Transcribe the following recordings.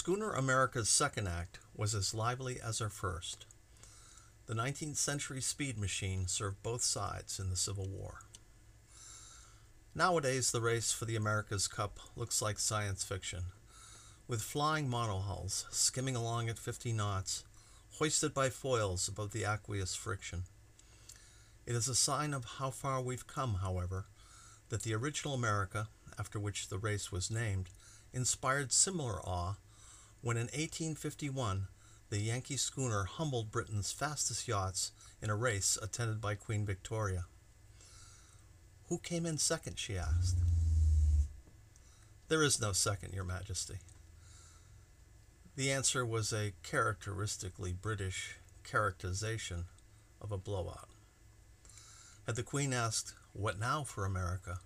Schooner America's second act was as lively as her first. The 19th century speed machine served both sides in the Civil War. Nowadays, the race for the America's Cup looks like science fiction, with flying monohulls skimming along at 50 knots, hoisted by foils above the aqueous friction. It is a sign of how far we've come, however, that the original America, after which the race was named, inspired similar awe when in 1851 the Yankee schooner humbled Britain's fastest yachts in a race attended by Queen Victoria. Who came in second? she asked. There is no second, Your Majesty. The answer was a characteristically British characterization of a blowout. Had the Queen asked, What now for America?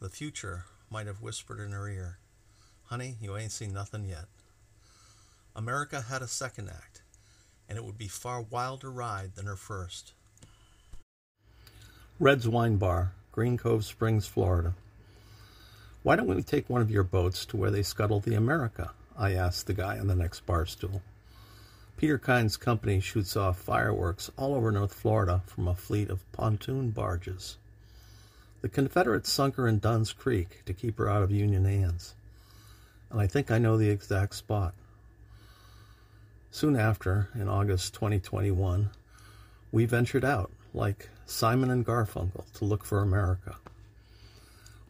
the future might have whispered in her ear, Honey, you ain't seen nothing yet. America had a second act, and it would be far wilder ride than her first. Red's Wine Bar, Green Cove Springs, Florida. Why don't we take one of your boats to where they scuttle the America? I asked the guy on the next bar stool. Peter Kyne's company shoots off fireworks all over North Florida from a fleet of pontoon barges. The Confederates sunk her in Dunn's Creek to keep her out of Union hands, and I think I know the exact spot. Soon after, in August 2021, we ventured out, like Simon and Garfunkel, to look for America.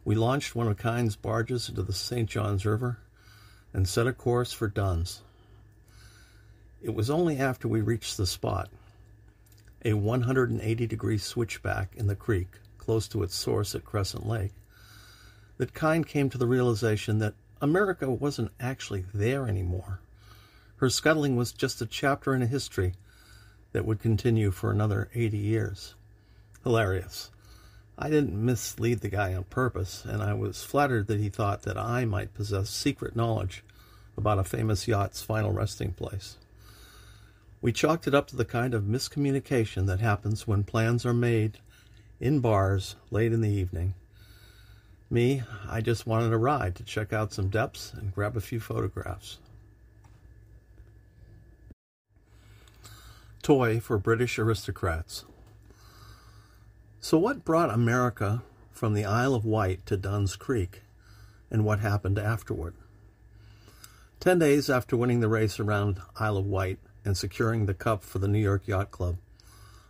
We launched one of Kyne's barges into the St. Johns River and set a course for Dunn's. It was only after we reached the spot, a 180 degree switchback in the creek close to its source at Crescent Lake, that Kyne came to the realization that America wasn't actually there anymore. Her scuttling was just a chapter in a history that would continue for another 80 years. Hilarious. I didn't mislead the guy on purpose, and I was flattered that he thought that I might possess secret knowledge about a famous yacht's final resting place. We chalked it up to the kind of miscommunication that happens when plans are made in bars late in the evening. Me, I just wanted a ride to check out some depths and grab a few photographs. Toy for British aristocrats. So, what brought America from the Isle of Wight to Dunn's Creek, and what happened afterward? Ten days after winning the race around Isle of Wight and securing the cup for the New York Yacht Club,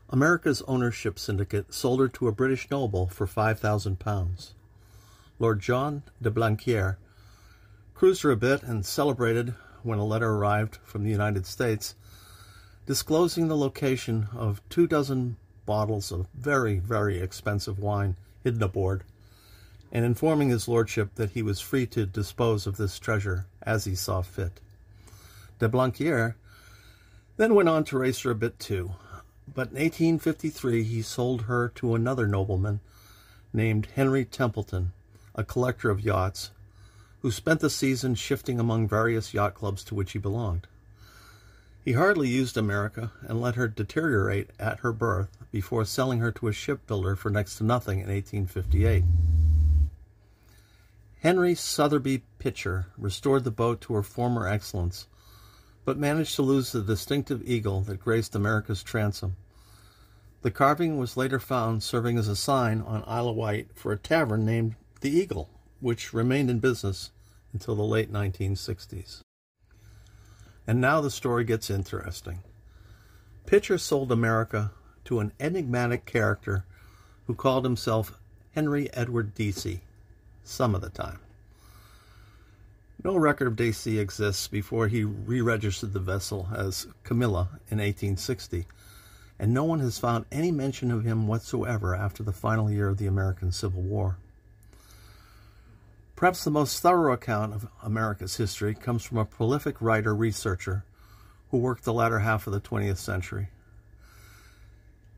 America's ownership syndicate sold her to a British noble for £5,000. Lord John de Blanquiere cruised her a bit and celebrated when a letter arrived from the United States disclosing the location of two dozen bottles of very, very expensive wine hidden aboard, and informing his lordship that he was free to dispose of this treasure as he saw fit. De Blanquier then went on to race her a bit too, but in 1853 he sold her to another nobleman named Henry Templetown, a collector of yachts, who spent the season shifting among various yacht clubs to which he belonged. He hardly used America and let her deteriorate at her berth before selling her to a shipbuilder for next to nothing in 1858. Henry Sotheby Pitcher restored the boat to her former excellence, but managed to lose the distinctive eagle that graced America's transom. The carving was later found serving as a sign on Isle of Wight for a tavern named the Eagle, which remained in business until the late 1960s. And now the story gets interesting. Pitcher sold America to an enigmatic character who called himself Henry Edward Deasy some of the time. No record of Deasy exists before he re registered the vessel as Camilla in 1860, and no one has found any mention of him whatsoever after the final year of the American Civil War. Perhaps the most thorough account of America's history comes from a prolific writer researcher who worked the latter half of the 20th century.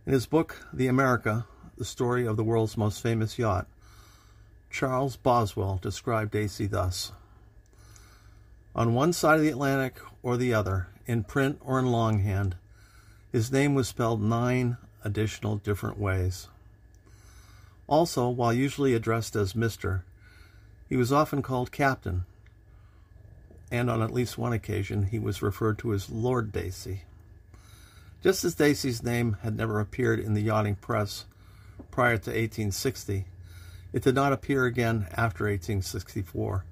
In his book, The America, the story of the world's most famous yacht, Charles Boswell described Deasy thus On one side of the Atlantic or the other, in print or in longhand, his name was spelled nine additional different ways. Also, while usually addressed as Mr., he was often called Captain, and on at least one occasion he was referred to as Lord Dacey. Just as Dacey's name had never appeared in the yachting press prior to 1860, it did not appear again after 1864.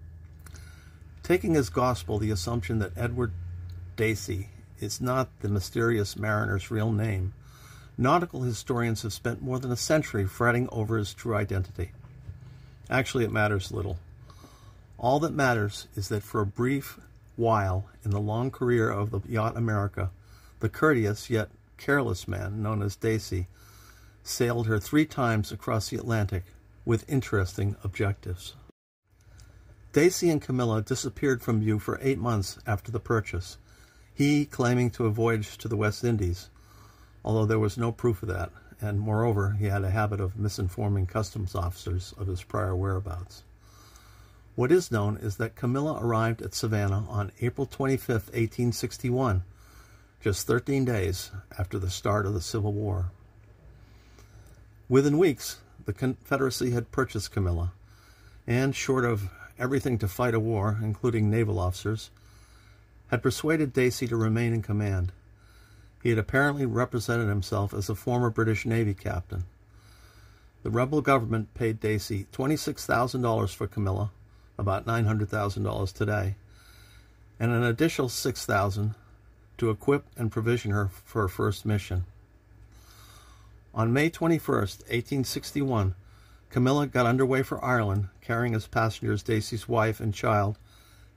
Taking as gospel the assumption that Edward Dacey is not the mysterious mariner's real name, nautical historians have spent more than a century fretting over his true identity. Actually, it matters little. All that matters is that for a brief while in the long career of the Yacht America, the courteous yet careless man known as Dacey sailed her three times across the Atlantic with interesting objectives. Dacey and Camilla disappeared from view for eight months after the purchase, he claiming to have voyaged to the West Indies, although there was no proof of that, and moreover, he had a habit of misinforming customs officers of his prior whereabouts. What is known is that Camilla arrived at Savannah on April 25, 1861, just 13 days after the start of the Civil War. Within weeks, the Confederacy had purchased Camilla, and short of everything to fight a war, including naval officers, had persuaded Dacey to remain in command. He had apparently represented himself as a former British Navy captain. The rebel government paid Dacey $26,000 for Camilla, about $900,000 today, and an additional 6000 to equip and provision her for her first mission. On May 21, 1861, Camilla got underway for Ireland, carrying as passengers Dacey's wife and child,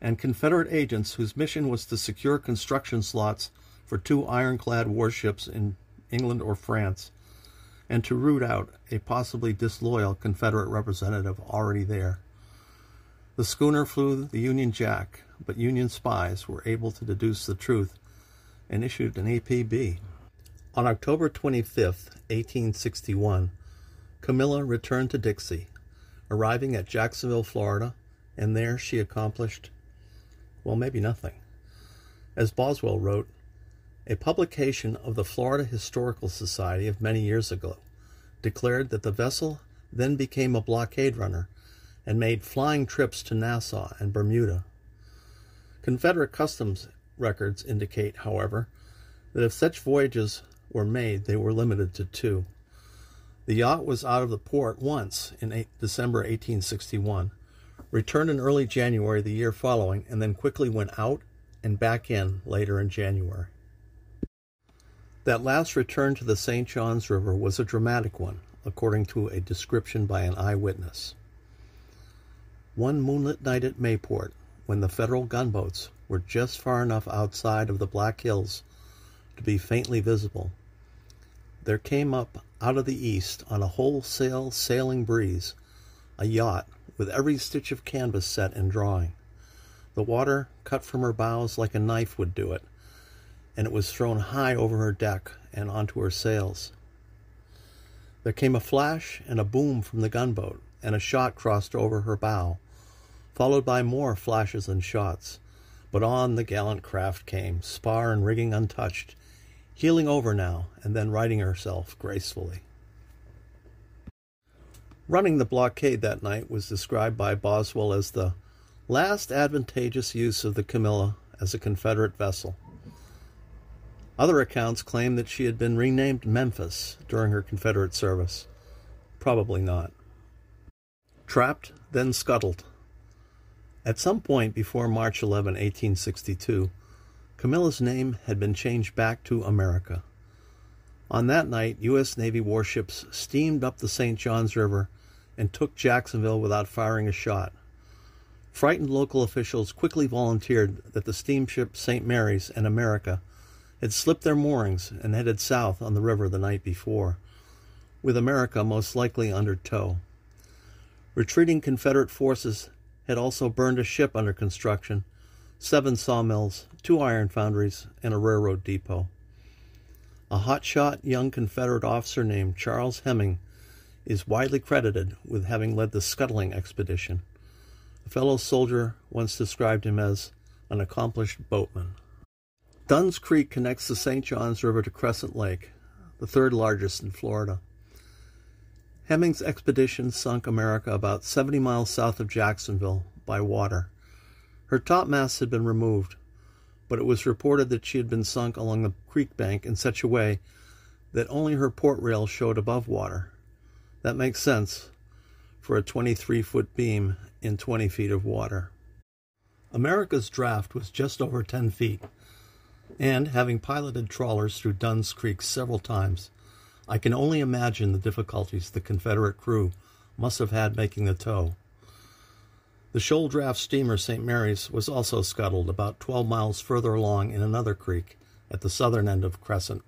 and Confederate agents whose mission was to secure construction slots for two ironclad warships in England or France, and to root out a possibly disloyal Confederate representative already there. The schooner flew the Union Jack, but Union spies were able to deduce the truth and issued an APB. On October 25, 1861, Camilla returned to Dixie, arriving at Jacksonville, Florida, and there she accomplished, well, maybe nothing. As Boswell wrote, a publication of the Florida Historical Society of many years ago declared that the vessel then became a blockade runner and made flying trips to Nassau and Bermuda. Confederate customs records indicate, however, that if such voyages were made, they were limited to two. The yacht was out of the port once in eight, December 1861, returned in early January the year following, and then quickly went out and back in later in January. That last return to the St. Johns River was a dramatic one, according to a description by an eyewitness. One moonlit night at Mayport, when the Federal gunboats were just far enough outside of the Black Hills to be faintly visible, there came up out of the east on a wholesale sailing breeze a yacht with every stitch of canvas set and drawing. The water cut from her bows like a knife would do it, and it was thrown high over her deck and onto her sails. There came a flash and a boom from the gunboat, and a shot crossed over her bow, followed by more flashes and shots. But on the gallant craft came, spar and rigging untouched, heeling over now and then righting herself gracefully. Running the blockade that night was described by Boswell as the last advantageous use of the Camilla as a Confederate vessel. Other accounts claim that she had been renamed Memphis during her Confederate service. Probably not. Trapped, then scuttled. At some point before March 11, 1862, Camilla's name had been changed back to America. On that night, U.S. Navy warships steamed up the St. Johns River and took Jacksonville without firing a shot. Frightened local officials quickly volunteered that the steamship St. Mary's and America had slipped their moorings and headed south on the river the night before, with America most likely under tow. Retreating Confederate forces had also burned a ship under construction, seven sawmills, two iron foundries, and a railroad depot. A hotshot young Confederate officer named Charles Hemming is widely credited with having led the scuttling expedition. A fellow soldier once described him as an accomplished boatman. Dunn's Creek connects the St. Johns River to Crescent Lake, the third largest in Florida. Hemming's expedition sunk America about 70 miles south of Jacksonville by water. Her topmast had been removed, but it was reported that she had been sunk along the creek bank in such a way that only her port rail showed above water. That makes sense for a 23 foot beam in 20 feet of water. America's draft was just over 10 feet, and having piloted trawlers through Dunn's Creek several times, I can only imagine the difficulties the Confederate crew must have had making the tow. The shoal draft steamer St. Mary's was also scuttled about 12 miles further along in another creek at the southern end of Crescent,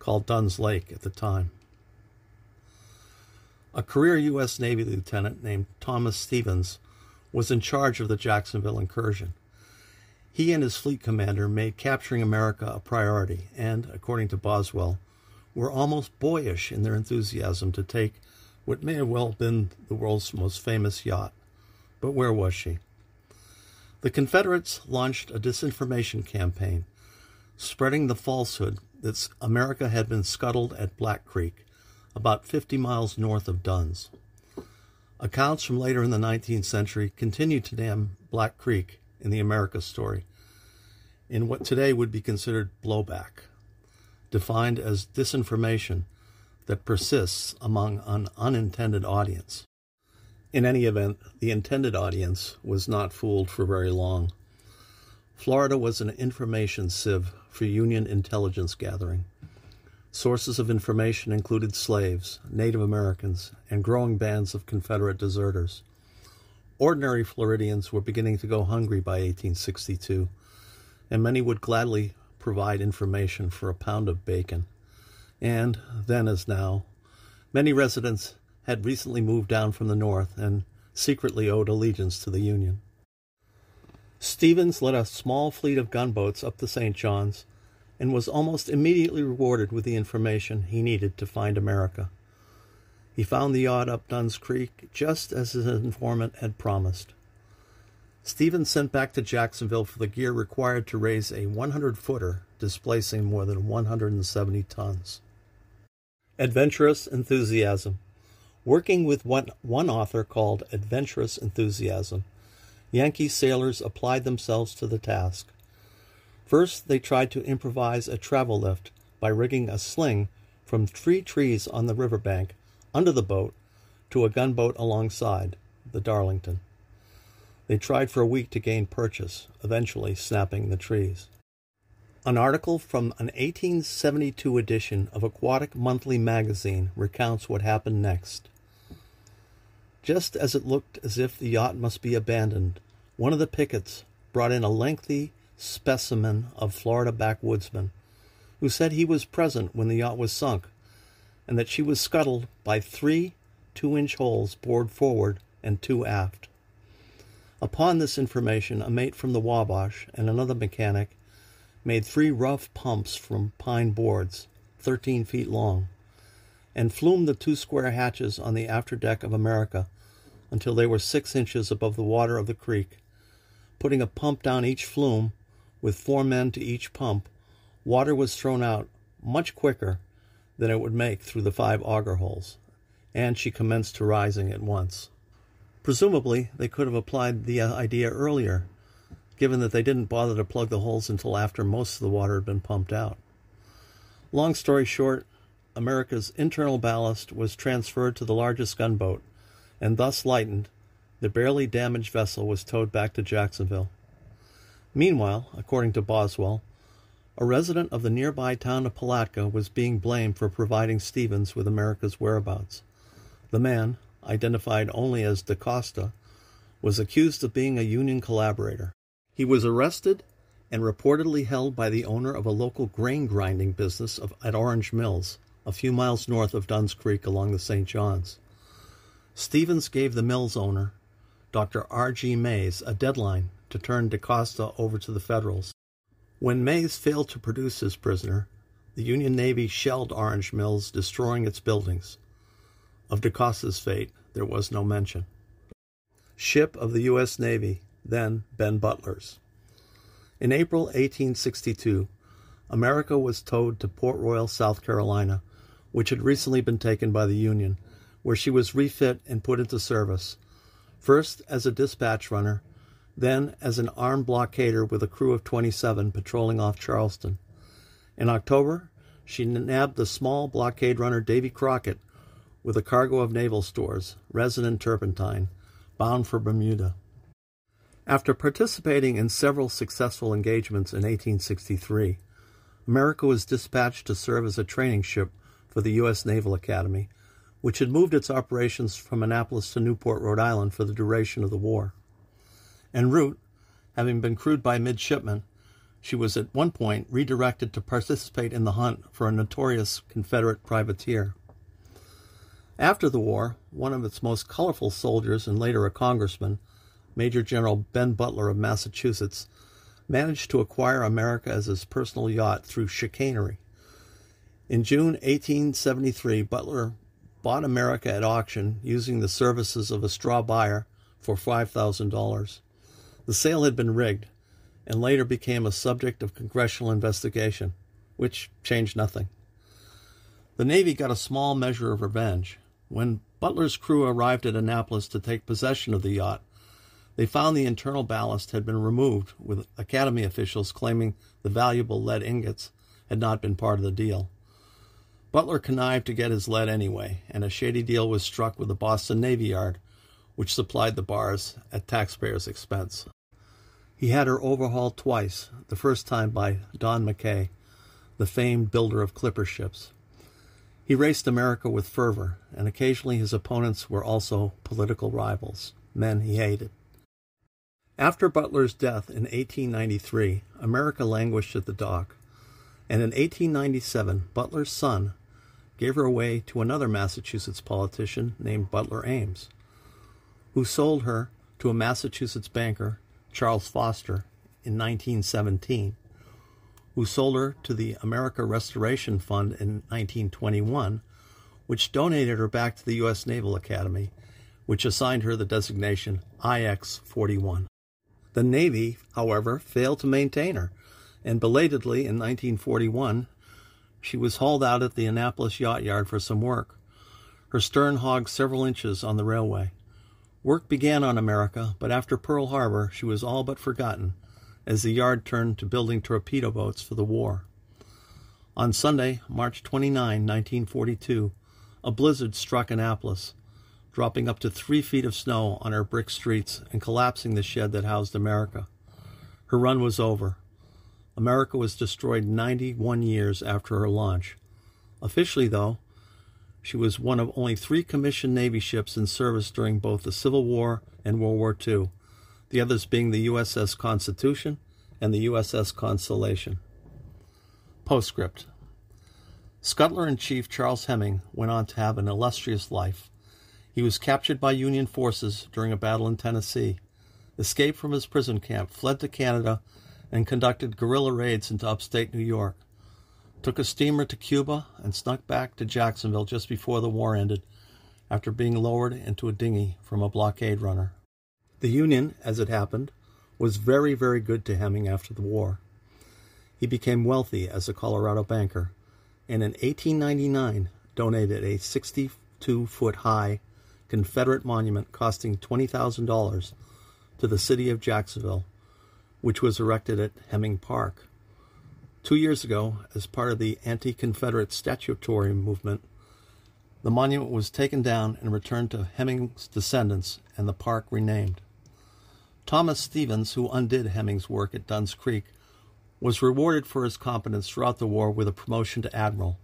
called Dunn's Lake at the time. A career U.S. Navy lieutenant named Thomas Stevens was in charge of the Jacksonville incursion. He and his fleet commander made capturing America a priority and, according to Boswell, were almost boyish in their enthusiasm to take what may have well been the world's most famous yacht. But where was she? The Confederates launched a disinformation campaign, spreading the falsehood that America had been scuttled at Black Creek, about 50 miles north of Dunn's. Accounts from later in the 19th century continue to name Black Creek in the America story in what today would be considered blowback, defined as disinformation that persists among an unintended audience. In any event, the intended audience was not fooled for very long. Florida was an information sieve for Union intelligence gathering. Sources of information included slaves, Native Americans, and growing bands of Confederate deserters. Ordinary Floridians were beginning to go hungry by 1862, and many would gladly provide information for a pound of bacon. And, then as now, many residents had recently moved down from the north and secretly owed allegiance to the Union. Stevens led a small fleet of gunboats up the St. Johns and was almost immediately rewarded with the information he needed to find America. He found the yacht up Dunn's Creek just as his informant had promised. Stevens sent back to Jacksonville for the gear required to raise a 100 footer, displacing more than 170 tons. Adventurous enthusiasm. Working with one, one author called Adventurous Enthusiasm, Yankee sailors applied themselves to the task. First, they tried to improvise a travel lift by rigging a sling from three trees on the riverbank under the boat to a gunboat alongside, the Darlington. They tried for a week to gain purchase, eventually snapping the trees. An article from an 1872 edition of Aquatic Monthly magazine recounts what happened next. Just as it looked as if the yacht must be abandoned, one of the pickets brought in a lengthy specimen of Florida backwoodsman who said he was present when the yacht was sunk and that she was scuttled by three two inch holes bored forward and two aft. Upon this information, a mate from the Wabash and another mechanic made three rough pumps from pine boards, 13 feet long, and flumed the two square hatches on the after deck of America until they were six inches above the water of the creek. Putting a pump down each flume, with four men to each pump, water was thrown out much quicker than it would make through the five auger holes, and she commenced to rising at once. Presumably, they could have applied the uh, idea earlier, given that they didn't bother to plug the holes until after most of the water had been pumped out. Long story short, America's internal ballast was transferred to the largest gunboat, and thus lightened, the barely damaged vessel was towed back to Jacksonville. Meanwhile, according to Boswell, a resident of the nearby town of Palatka was being blamed for providing Stevens with America's whereabouts. The man, identified only as DaCosta, was accused of being a Union collaborator. He was arrested and reportedly held by the owner of a local grain grinding business of, at Orange Mills, a few miles north of Dunn's Creek along the St. Johns. Stevens gave the mill's owner, Dr. R. G. Mays, a deadline to turn DaCosta over to the Federals. When Mays failed to produce his prisoner, the Union Navy shelled Orange Mills, destroying its buildings. Of DaCosta's fate, there was no mention. Ship of the U.S. Navy, then Ben Butler's. In April 1862, America was towed to Port Royal, South Carolina, which had recently been taken by the Union, where she was refit and put into service, first as a dispatch runner, then as an armed blockader with a crew of 27 patrolling off Charleston. In October, she nabbed the small blockade runner Davy Crockett with a cargo of naval stores, resin and turpentine, bound for Bermuda. After participating in several successful engagements in 1863, America was dispatched to serve as a training ship for the U.S. Naval Academy, which had moved its operations from Annapolis to Newport, Rhode Island for the duration of the war. En route, having been crewed by midshipmen, she was at one point redirected to participate in the hunt for a notorious Confederate privateer. After the war, one of its most colorful soldiers and later a congressman, Major General Ben Butler of Massachusetts, managed to acquire America as his personal yacht through chicanery. In June 1873, Butler bought America at auction using the services of a straw buyer for $5,000. The sale had been rigged, and later became a subject of congressional investigation, which changed nothing. The Navy got a small measure of revenge. When Butler's crew arrived at Annapolis to take possession of the yacht, they found the internal ballast had been removed, with Academy officials claiming the valuable lead ingots had not been part of the deal. Butler connived to get his lead anyway, and a shady deal was struck with the Boston Navy Yard, which supplied the bars at taxpayers' expense. He had her overhauled twice, the first time by Don McKay, the famed builder of clipper ships. He raced America with fervor, and occasionally his opponents were also political rivals, men he hated. After Butler's death in 1893, America languished at the dock, and in 1897, Butler's son gave her away to another Massachusetts politician named Butler Ames, who sold her to a Massachusetts banker Charles Foster, in 1917, who sold her to the America Restoration Fund in 1921, which donated her back to the U.S. Naval Academy, which assigned her the designation IX 41. The Navy, however, failed to maintain her, and belatedly in 1941, she was hauled out at the Annapolis Yacht Yard for some work. Her stern hogged several inches on the railway. Work began on America, but after Pearl Harbor, she was all but forgotten as the yard turned to building torpedo boats for the war. On Sunday, March 29, 1942, a blizzard struck Annapolis, dropping up to three feet of snow on her brick streets and collapsing the shed that housed America. Her run was over. America was destroyed 91 years after her launch. Officially, though, she was one of only three commissioned Navy ships in service during both the Civil War and World War II, the others being the USS Constitution and the USS Constellation. Postscript Scuttler in Chief Charles Hemming went on to have an illustrious life. He was captured by Union forces during a battle in Tennessee, escaped from his prison camp, fled to Canada, and conducted guerrilla raids into upstate New York took a steamer to Cuba, and snuck back to Jacksonville just before the war ended after being lowered into a dinghy from a blockade runner. The Union, as it happened, was very, very good to Hemming after the war. He became wealthy as a Colorado banker, and in 1899 donated a 62 foot high Confederate monument costing $20,000 to the city of Jacksonville, which was erected at Hemming Park. Two years ago, as part of the anti Confederate statutory movement, the monument was taken down and returned to Hemming's descendants and the park renamed. Thomas Stevens, who undid Hemming's work at Dunn's Creek, was rewarded for his competence throughout the war with a promotion to admiral.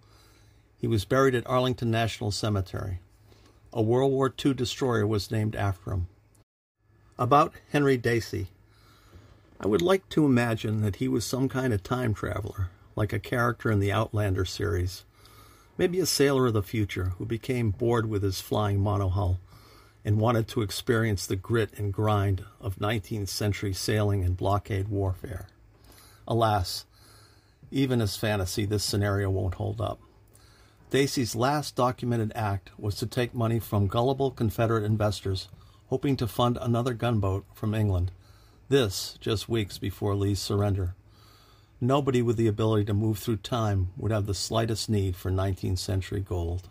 He was buried at Arlington National Cemetery. A World War II destroyer was named after him. About Henry Dacey. I would like to imagine that he was some kind of time traveler, like a character in the Outlander series. Maybe a sailor of the future who became bored with his flying monohull and wanted to experience the grit and grind of 19th century sailing and blockade warfare. Alas, even as fantasy, this scenario won't hold up. Dacey's last documented act was to take money from gullible Confederate investors, hoping to fund another gunboat from England this just weeks before Lee's surrender. Nobody with the ability to move through time would have the slightest need for 19th century gold.